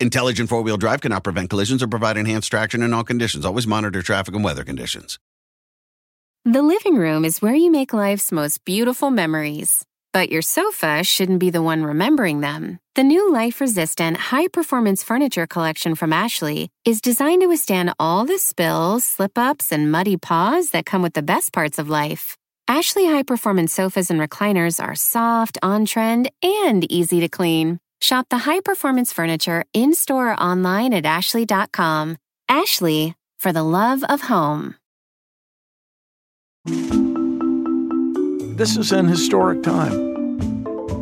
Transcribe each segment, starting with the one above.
Intelligent four wheel drive cannot prevent collisions or provide enhanced traction in all conditions. Always monitor traffic and weather conditions. The living room is where you make life's most beautiful memories. But your sofa shouldn't be the one remembering them. The new life resistant, high performance furniture collection from Ashley is designed to withstand all the spills, slip ups, and muddy paws that come with the best parts of life. Ashley high performance sofas and recliners are soft, on trend, and easy to clean. Shop the high performance furniture in store or online at Ashley.com. Ashley, for the love of home. This is an historic time.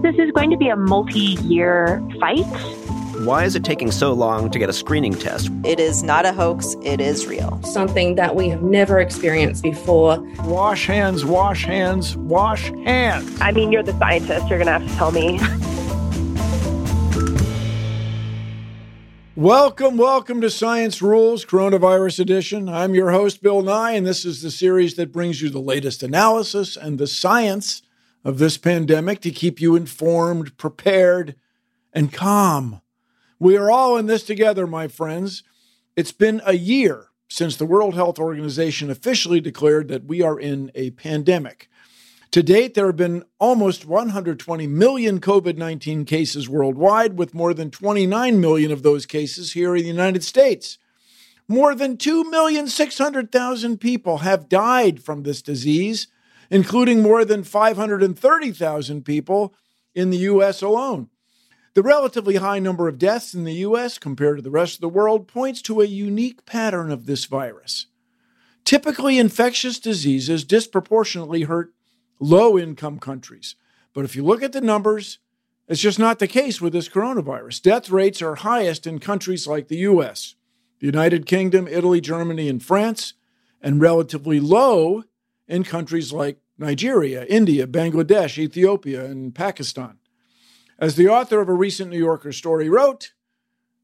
This is going to be a multi year fight. Why is it taking so long to get a screening test? It is not a hoax, it is real. Something that we have never experienced before. Wash hands, wash hands, wash hands. I mean, you're the scientist, you're going to have to tell me. Welcome, welcome to Science Rules Coronavirus Edition. I'm your host, Bill Nye, and this is the series that brings you the latest analysis and the science of this pandemic to keep you informed, prepared, and calm. We are all in this together, my friends. It's been a year since the World Health Organization officially declared that we are in a pandemic. To date, there have been almost 120 million COVID 19 cases worldwide, with more than 29 million of those cases here in the United States. More than 2,600,000 people have died from this disease, including more than 530,000 people in the U.S. alone. The relatively high number of deaths in the U.S. compared to the rest of the world points to a unique pattern of this virus. Typically, infectious diseases disproportionately hurt low income countries. But if you look at the numbers, it's just not the case with this coronavirus. Death rates are highest in countries like the US, the United Kingdom, Italy, Germany, and France, and relatively low in countries like Nigeria, India, Bangladesh, Ethiopia, and Pakistan. As the author of a recent New Yorker story wrote,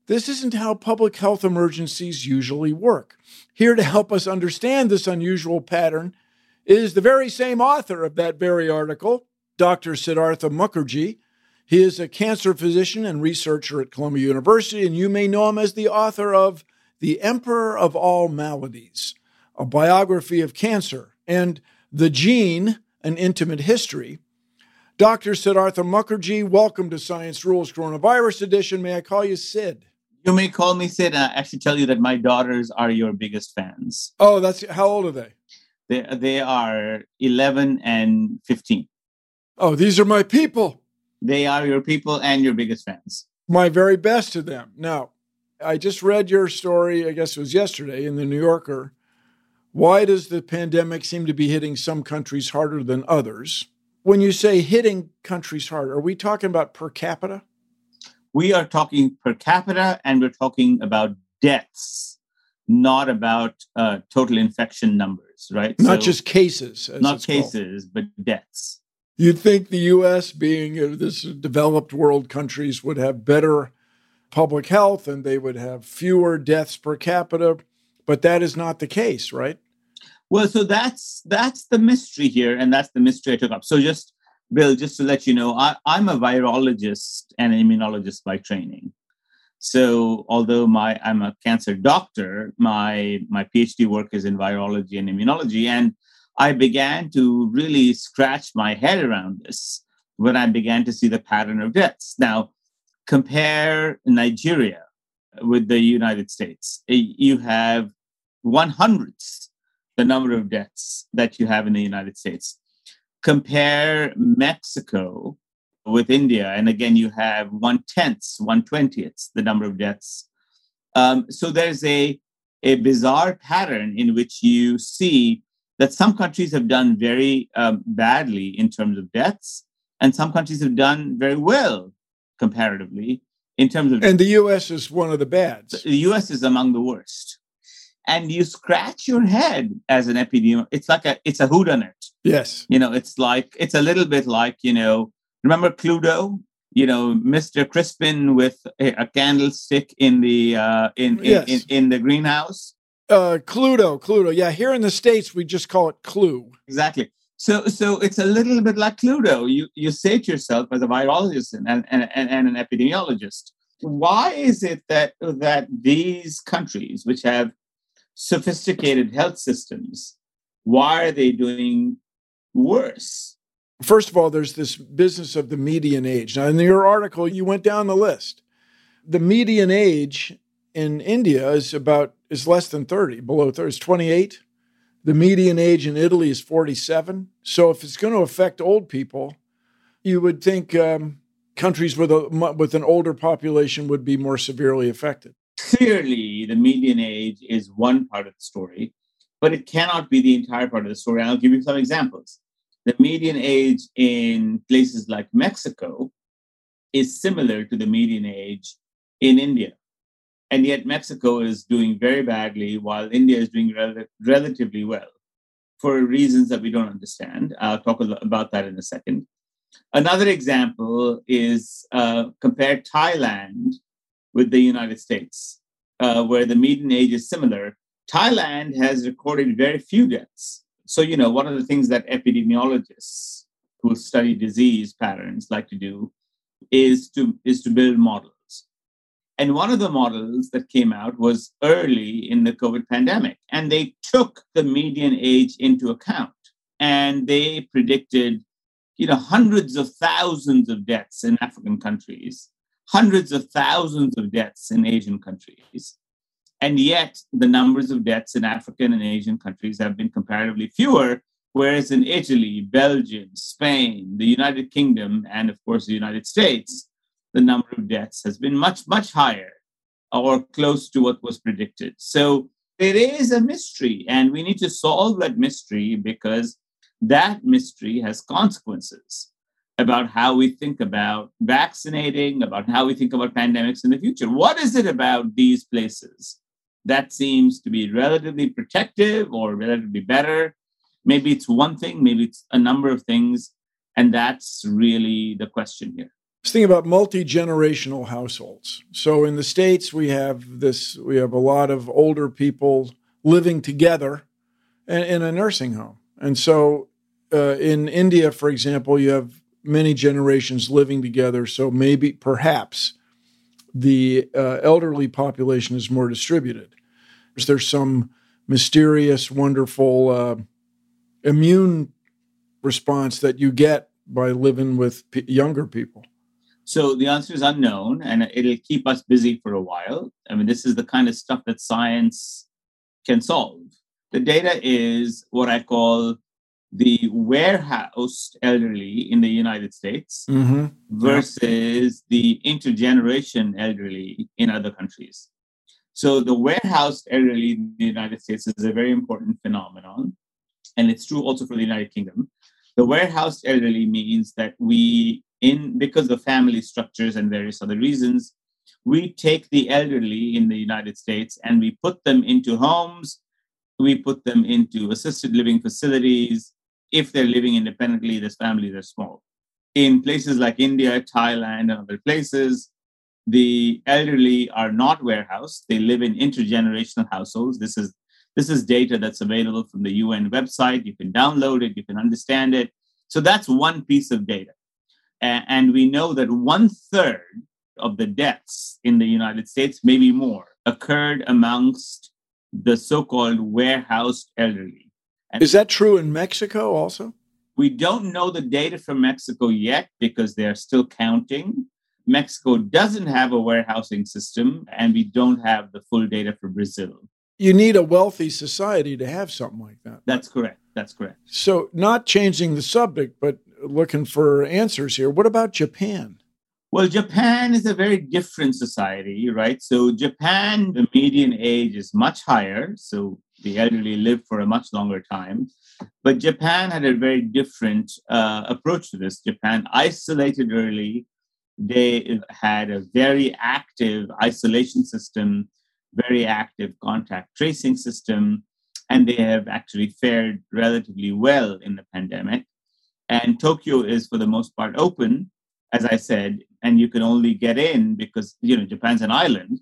this isn't how public health emergencies usually work. Here to help us understand this unusual pattern is the very same author of that very article, Dr. Siddhartha Mukherjee. He is a cancer physician and researcher at Columbia University, and you may know him as the author of The Emperor of All Maladies, a biography of cancer, and The Gene, an intimate history. Dr. Siddhartha Mukherjee, welcome to Science Rules Coronavirus Edition. May I call you Sid? You may call me Sid. And I actually tell you that my daughters are your biggest fans. Oh, that's how old are they? They they are 11 and 15. Oh, these are my people. They are your people and your biggest fans. My very best to them. Now, I just read your story, I guess it was yesterday in the New Yorker. Why does the pandemic seem to be hitting some countries harder than others? When you say hitting countries hard, are we talking about per capita? We are talking per capita and we're talking about deaths, not about uh, total infection numbers, right? Not so, just cases. Not cases, called. but deaths. You'd think the U.S., being this developed world countries, would have better public health and they would have fewer deaths per capita, but that is not the case, right? Well, so that's that's the mystery here, and that's the mystery I took up. So just Bill, just to let you know, I, I'm a virologist and an immunologist by training. So although my I'm a cancer doctor, my my PhD work is in virology and immunology, and I began to really scratch my head around this when I began to see the pattern of deaths. Now, compare Nigeria with the United States. Eh, you have one hundredths the number of deaths that you have in the United States. Compare Mexico with India, and again, you have one tenth, one twentieth the number of deaths. Um, so there's a, a bizarre pattern in which you see that some countries have done very um, badly in terms of deaths, and some countries have done very well comparatively in terms of. And the U.S. is one of the bads. The U.S. is among the worst. and you scratch your head as an epidemiologist. It's like a it's a whodunit. Yes. You know, it's like it's a little bit like you know. Remember Cluedo? You know, Mister Crispin with a, a, candlestick in the uh, in, in, yes. in, in the greenhouse. Uh, Cluedo, Cluedo. Yeah, here in the states we just call it Clue. Exactly. So, so it's a little bit like Cluedo. You you say to yourself as a virologist and, and, and, and an epidemiologist, why is it that that these countries, which have sophisticated health systems, why are they doing worse? First of all, there's this business of the median age. Now, in your article, you went down the list. The median age in India is about is less than 30, below 30, it's 28. The median age in Italy is 47. So if it's going to affect old people, you would think um, countries with a with an older population would be more severely affected. Clearly, the median age is one part of the story, but it cannot be the entire part of the story. And I'll give you some examples. The median age in places like Mexico is similar to the median age in India. And yet, Mexico is doing very badly while India is doing rel- relatively well for reasons that we don't understand. I'll talk about that in a second. Another example is uh, compare Thailand with the United States, uh, where the median age is similar. Thailand has recorded very few deaths. So, you know, one of the things that epidemiologists who study disease patterns like to do is to is to build models. And one of the models that came out was early in the COVID pandemic, and they took the median age into account, and they predicted, you know, hundreds of thousands of deaths in African countries, hundreds of thousands of deaths in Asian countries. And yet, the numbers of deaths in African and Asian countries have been comparatively fewer, whereas in Italy, Belgium, Spain, the United Kingdom, and of course the United States, the number of deaths has been much, much higher or close to what was predicted. So it is a mystery, and we need to solve that mystery because that mystery has consequences about how we think about vaccinating, about how we think about pandemics in the future. What is it about these places that seems to be relatively protective or relatively better? Maybe it's one thing, maybe it's a number of things. And that's really the question here. Let's think about multi generational households. So in the states, we have this. We have a lot of older people living together in, in a nursing home, and so uh, in India, for example, you have many generations living together. So maybe, perhaps, the uh, elderly population is more distributed. There's some mysterious, wonderful uh, immune response that you get by living with p- younger people. So the answer is unknown, and it'll keep us busy for a while. I mean, this is the kind of stuff that science can solve. The data is what I call the warehoused elderly in the United States mm-hmm. versus the intergeneration elderly in other countries. So the warehoused elderly in the United States is a very important phenomenon, and it's true also for the United Kingdom. The warehoused elderly means that we in because of family structures and various other reasons, we take the elderly in the United States and we put them into homes, we put them into assisted living facilities. If they're living independently, these families are small. In places like India, Thailand, and other places, the elderly are not warehoused. They live in intergenerational households. This is this is data that's available from the UN website. You can download it, you can understand it. So that's one piece of data. And we know that one third of the deaths in the United States, maybe more, occurred amongst the so called warehoused elderly. And Is that true in Mexico also? We don't know the data from Mexico yet because they're still counting. Mexico doesn't have a warehousing system, and we don't have the full data for Brazil. You need a wealthy society to have something like that. That's correct. That's correct. So, not changing the subject, but looking for answers here. What about Japan? Well, Japan is a very different society, right? So, Japan, the median age is much higher. So, the elderly live for a much longer time. But Japan had a very different uh, approach to this. Japan isolated early. They had a very active isolation system very active contact tracing system, and they have actually fared relatively well in the pandemic. And Tokyo is, for the most part, open, as I said, and you can only get in because you know Japan's an island,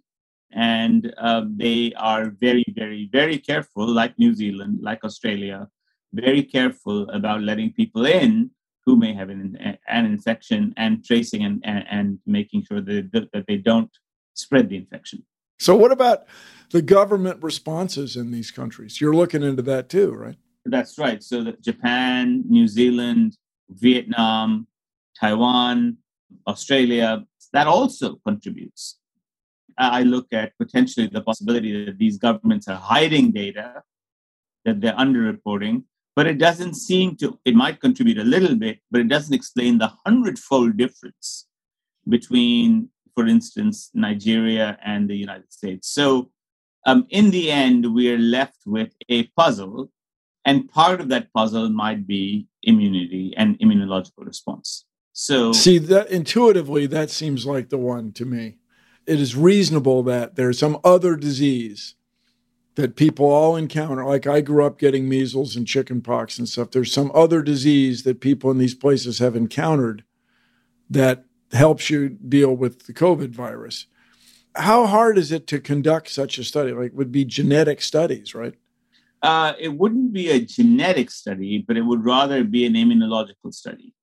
and um, they are very, very, very careful, like New Zealand, like Australia, very careful about letting people in who may have an, an infection and tracing and, and, and making sure that, that they don't spread the infection. So, what about the government responses in these countries? You're looking into that too, right? That's right. So, Japan, New Zealand, Vietnam, Taiwan, Australia, that also contributes. I look at potentially the possibility that these governments are hiding data, that they're underreporting, but it doesn't seem to, it might contribute a little bit, but it doesn't explain the hundredfold difference between, for instance, Nigeria and the United States. So, um, in the end, we're left with a puzzle, and part of that puzzle might be immunity and immunological response. So, see that intuitively, that seems like the one to me. It is reasonable that there's some other disease that people all encounter. Like I grew up getting measles and chickenpox and stuff. There's some other disease that people in these places have encountered that helps you deal with the COVID virus. How hard is it to conduct such a study? Like, would be genetic studies, right? Uh, it wouldn't be a genetic study, but it would rather be an immunological study.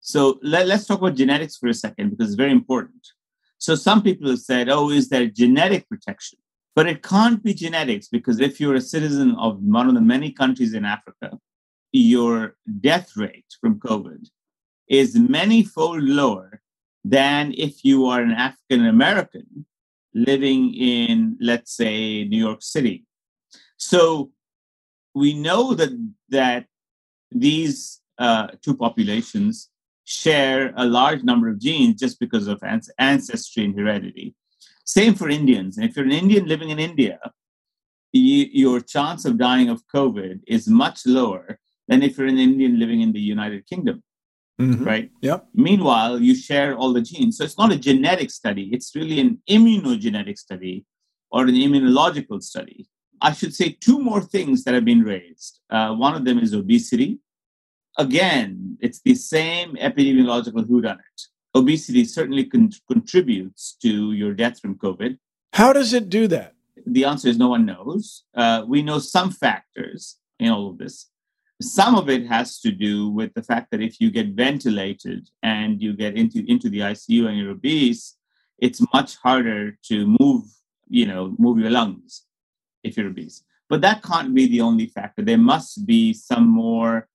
So let, us talk about genetics for a second because it's very important. So some people have said, oh, is there genetic protection? But it can't be genetics because if you're a citizen of one of the many countries in Africa, your death rate from COVID is many fold lower than if you are an African American living in, let's say, New York City. So we know that that these uh, two populations share a large number of genes just because of ancestry and heredity. Same for Indians. And if you're an Indian living in India, you, your chance of dying of COVID is much lower than if you're an Indian living in the United Kingdom. Mm-hmm. Right? Yep. Meanwhile, you share all the genes. So it's not a genetic study, it's really an immunogenetic study or an immunological study. I should say two more things that have been raised. Uh, one of them is obesity. Again, it's the same epidemiological whodunit obesity certainly con- contributes to your death from COVID. How does it do that? The answer is no one knows. Uh, we know some factors in all of this. Some of it has to do with the fact that if you get ventilated and you get into, into the ICU and you're obese, it's much harder to move, you know, move your lungs if you're obese. But that can't be the only factor. There must be some more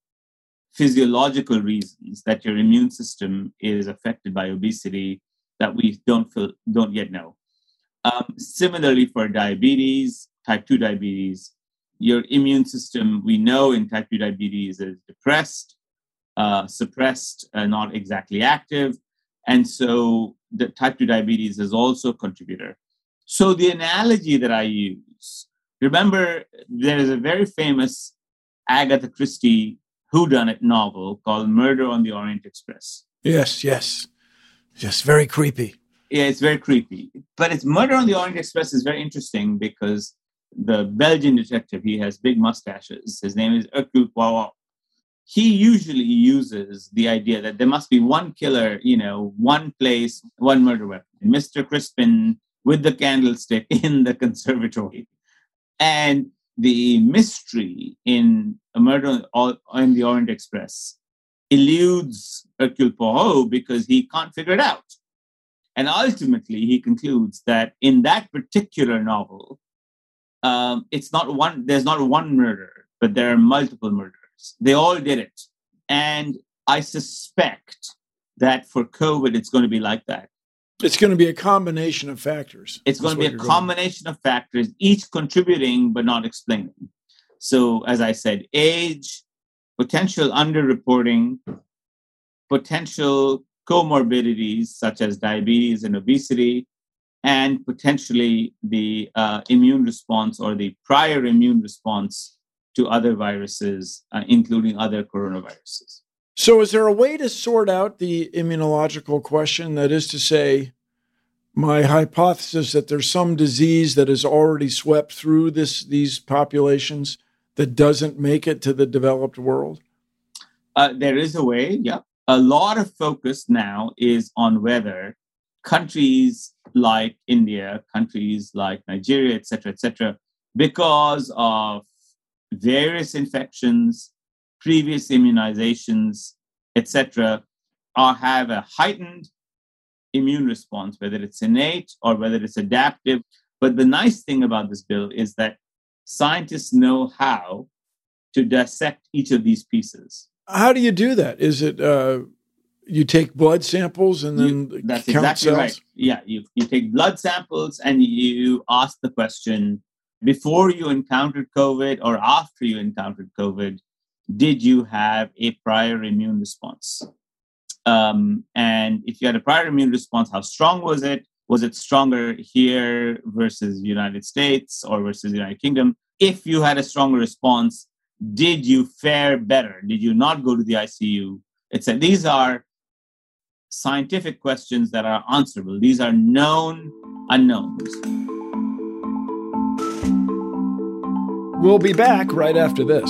physiological reasons that your immune system is affected by obesity that we don't feel, don't yet know. Um, similarly, for diabetes, type 2 diabetes, your immune system, we know in type 2 diabetes is depressed, uh, suppressed, uh, not exactly active. And so the type 2 diabetes is also a contributor. So the analogy that I use, remember, there is a very famous Agatha Christie whodunit novel called Murder on the Orient Express. Yes, yes. Yes, very creepy. Yeah, it's very creepy. But it's Murder on the Orient Express is very interesting because the Belgian detective, he has big mustaches. His name is Hercule Poirot. He usually uses the idea that there must be one killer, you know, one place, one murder weapon. Mr. Crispin with the candlestick in the conservatory. And the mystery in a murder on the Orient Express eludes Hercule Poirot because he can't figure it out. And ultimately, he concludes that in that particular novel, um, it's not one. There's not one murder, but there are multiple murders. They all did it, and I suspect that for COVID, it's going to be like that. It's going to be a combination of factors. It's going to be a combination going. of factors, each contributing but not explaining. So, as I said, age, potential underreporting, potential comorbidities such as diabetes and obesity, and potentially the uh, immune response or the prior immune response to other viruses, uh, including other coronaviruses. So, is there a way to sort out the immunological question? That is to say, my hypothesis that there's some disease that has already swept through this these populations that doesn't make it to the developed world? Uh, there is a way, yeah. A lot of focus now is on whether countries like India, countries like Nigeria, et cetera, et cetera, because of various infections, previous immunizations, etc., or have a heightened immune response, whether it's innate or whether it's adaptive. But the nice thing about this bill is that scientists know how to dissect each of these pieces. How do you do that? Is it uh, you take blood samples and then you, that's exactly cells? right. Yeah, you, you take blood samples and you ask the question before you encountered COVID or after you encountered COVID, did you have a prior immune response? Um, and if you had a prior immune response, how strong was it? Was it stronger here versus United States or versus the United Kingdom? If you had a stronger response, did you fare better? Did you not go to the ICU? It's a, these are scientific questions that are answerable. These are known unknowns. We'll be back right after this.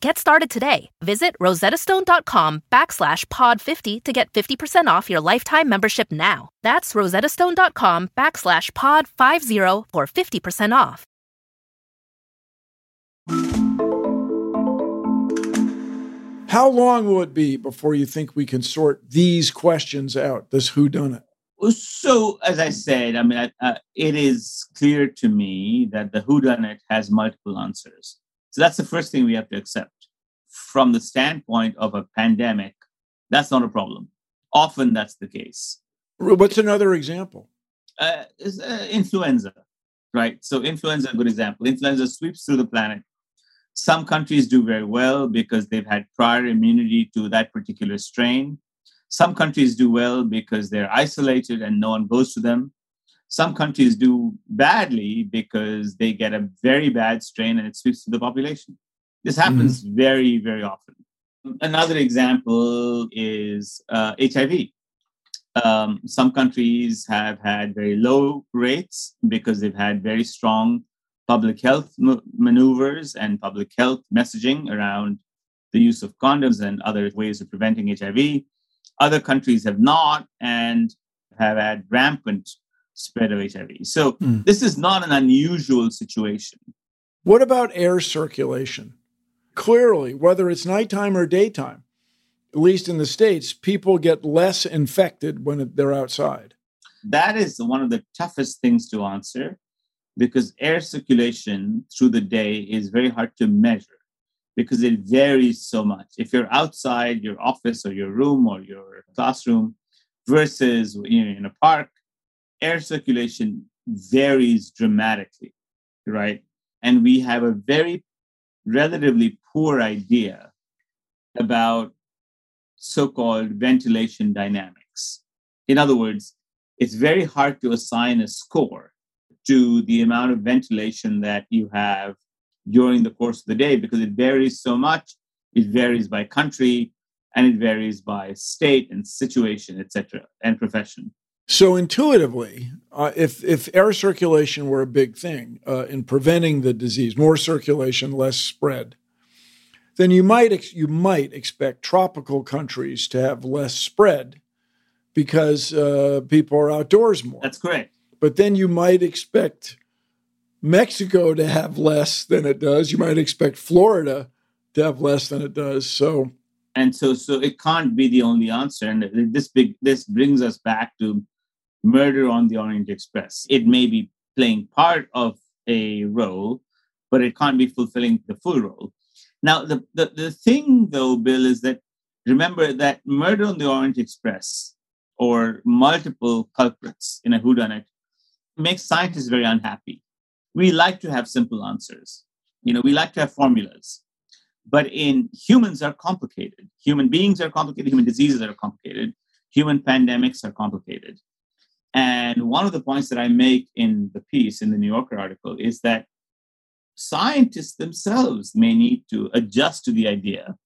Get started today. Visit rosettastone.com backslash pod50 to get 50% off your lifetime membership now. That's rosettastone.com backslash pod50 for 50% off. How long will it be before you think we can sort these questions out, this whodunit? So, as I said, I mean, uh, it is clear to me that the whodunit has multiple answers. So that's the first thing we have to accept. From the standpoint of a pandemic, that's not a problem. Often that's the case. What's another example? Uh, is, uh, influenza, right? So influenza, a good example. Influenza sweeps through the planet. Some countries do very well because they've had prior immunity to that particular strain. Some countries do well because they're isolated and no one goes to them. Some countries do badly because they get a very bad strain and it sweeps to the population. This happens mm-hmm. very, very often. Another example is uh, HIV. Um, some countries have had very low rates because they've had very strong public health m- maneuvers and public health messaging around the use of condoms and other ways of preventing HIV. Other countries have not and have had rampant spread of HIV. So mm. this is not an unusual situation. What about air circulation? Clearly, whether it's nighttime or daytime, at least in the States, people get less infected when they're outside. That is one of the toughest things to answer because air circulation through the day is very hard to measure because it varies so much. If you're outside your office or your room or your classroom versus you know, in a park, air circulation varies dramatically, right? And we have a very relatively poor idea about so called ventilation dynamics. In other words, it's very hard to assign a score to the amount of ventilation that you have during the course of the day because it varies so much. It varies by country and it varies by state and situation, etc., and profession. So intuitively, uh, if if air circulation were a big thing uh, in preventing the disease, more circulation, less spread, then you might ex- you might expect tropical countries to have less spread because uh, people are outdoors more. That's correct. But then you might expect Mexico to have less than it does. You might expect Florida to have less than it does. So and so so it can't be the only answer. And this big this brings us back to Murder on the Orient Express. It may be playing part of a role, but it can't be fulfilling the full role. Now, the, the, the thing, though, Bill, is that remember that Murder on the Orient Express or multiple culprits in a whodunit makes scientists very unhappy. We like to have simple answers. You know, we like to have formulas. But in humans are complicated. Human beings are complicated. Human diseases are complicated. Human pandemics are complicated. And one of the points that I make in the piece in the New Yorker article is that scientists themselves may need to adjust to the idea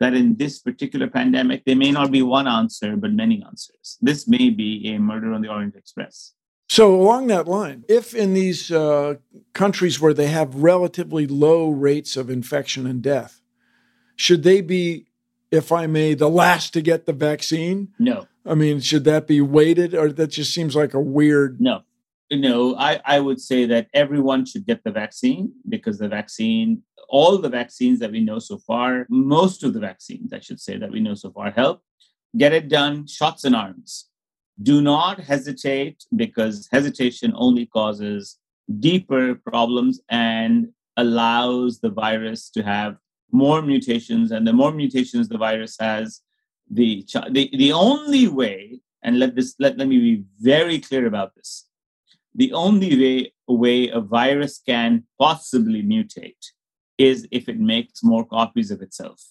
that in this particular pandemic, there may not be one answer, but many answers. This may be a murder on the Orient Express. So, along that line, if in these uh, countries where they have relatively low rates of infection and death, should they be, if I may, the last to get the vaccine? No. I mean, should that be weighted, or that just seems like a weird? No, no. I I would say that everyone should get the vaccine because the vaccine, all the vaccines that we know so far, most of the vaccines, I should say, that we know so far, help. Get it done, shots in arms. Do not hesitate because hesitation only causes deeper problems and allows the virus to have more mutations. And the more mutations the virus has, the, the, the only way, and let, this, let, let me be very clear about this the only way, way a virus can possibly mutate is if it makes more copies of itself.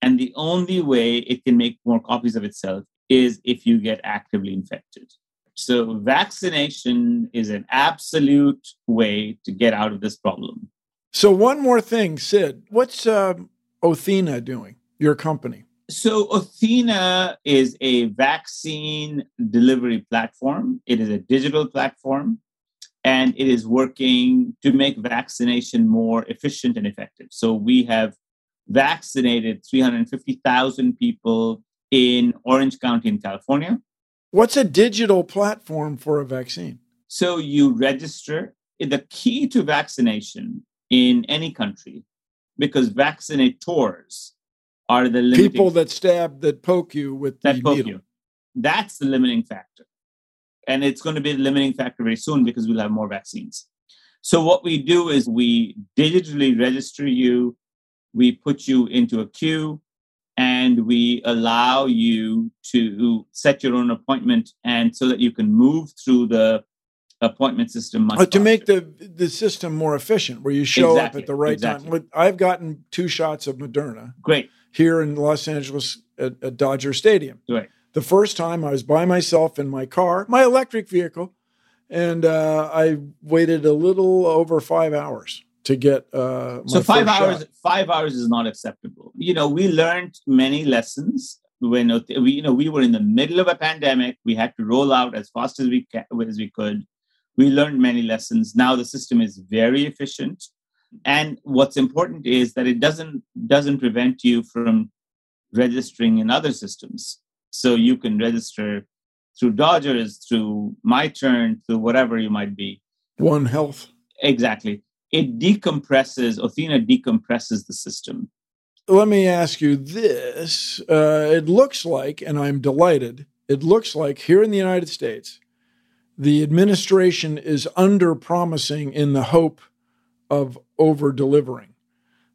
And the only way it can make more copies of itself is if you get actively infected. So, vaccination is an absolute way to get out of this problem. So, one more thing, Sid, what's uh, Othina doing, your company? So, Othena is a vaccine delivery platform. It is a digital platform, and it is working to make vaccination more efficient and effective. So, we have vaccinated 350,000 people in Orange County in California. What's a digital platform for a vaccine? So, you register. The key to vaccination in any country, because vaccinators are the people that stab that poke you with the that poke needle. you. That's the limiting factor, and it's going to be the limiting factor very soon because we'll have more vaccines. So what we do is we digitally register you, we put you into a queue, and we allow you to set your own appointment, and so that you can move through the appointment system much Uh, to make the the system more efficient, where you show Exactly, up at the right exactly. time. I've gotten two shots of Moderna great, here in Los Angeles at, at Dodger Stadium. right. The first time I was by myself in my car, my electric vehicle, and uh, I waited a little over five hours to get uh, so five hours shot. five hours is not acceptable you know we learned many lessons when we you know we were in the middle of a pandemic we had to roll out as fast as we ca- as we could we learned many lessons now the system is very efficient and what's important is that it doesn't doesn't prevent you from registering in other systems so you can register through dodgers through my turn through whatever you might be One Health. exactly it decompresses Othena decompresses the system Let me ask you this: uh, It looks like, and I'm delighted. It looks like here in the United States, the administration is under promising in the hope of over delivering.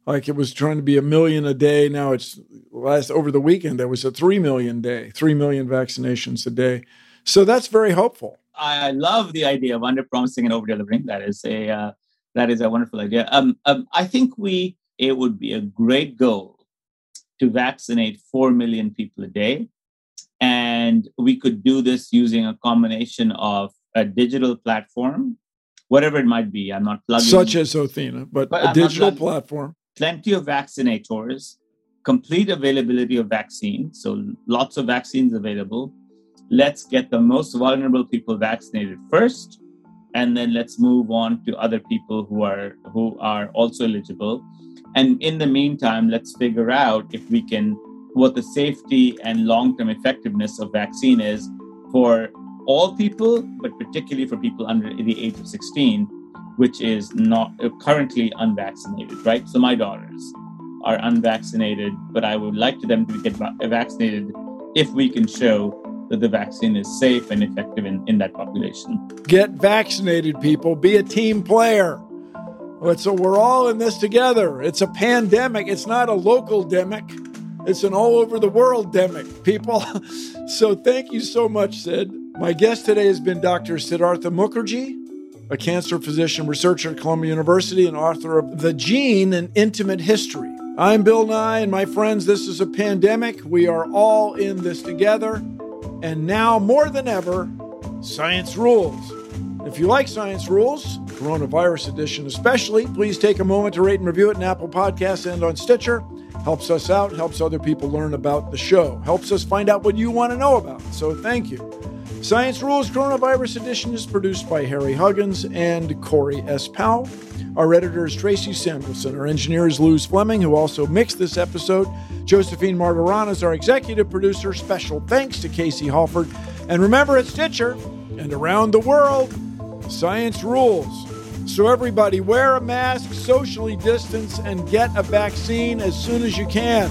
Like it was trying to be a million a day. Now it's last over the weekend, there was a 3 million day, 3 million vaccinations a day. So that's very hopeful. I love the idea of under promising and over delivering. That is a uh, that is a wonderful idea. Um, um, I think we it would be a great goal to vaccinate four million people a day, and we could do this using a combination of a digital platform whatever it might be. I'm not plugging. Such as Othina, but, but a I'm digital platform. Plenty of vaccinators, complete availability of vaccines. So lots of vaccines available. Let's get the most vulnerable people vaccinated first, and then let's move on to other people who are who are also eligible. And in the meantime, let's figure out if we can what the safety and long-term effectiveness of vaccine is for all people, but particularly for people under the age of 16, which is not uh, currently unvaccinated, right? So my daughters are unvaccinated, but I would like them to get vaccinated if we can show that the vaccine is safe and effective in, in that population. Get vaccinated, people. Be a team player. So we're all in this together. It's a pandemic. It's not a local demic. It's an all over the world demic, people. so thank you so much, Sid. My guest today has been Dr. Siddhartha Mukherjee, a cancer physician researcher at Columbia University and author of The Gene An Intimate History. I'm Bill Nye, and my friends, this is a pandemic. We are all in this together. And now more than ever, science rules. If you like Science Rules, Coronavirus Edition especially, please take a moment to rate and review it in Apple Podcasts and on Stitcher. Helps us out, helps other people learn about the show, helps us find out what you want to know about. So thank you. Science Rules Coronavirus Edition is produced by Harry Huggins and Corey S. Powell. Our editor is Tracy Samuelson. Our engineer is Luz Fleming, who also mixed this episode. Josephine Martorana is our executive producer. Special thanks to Casey Halford. And remember at Stitcher and around the world, science rules. So, everybody, wear a mask, socially distance, and get a vaccine as soon as you can.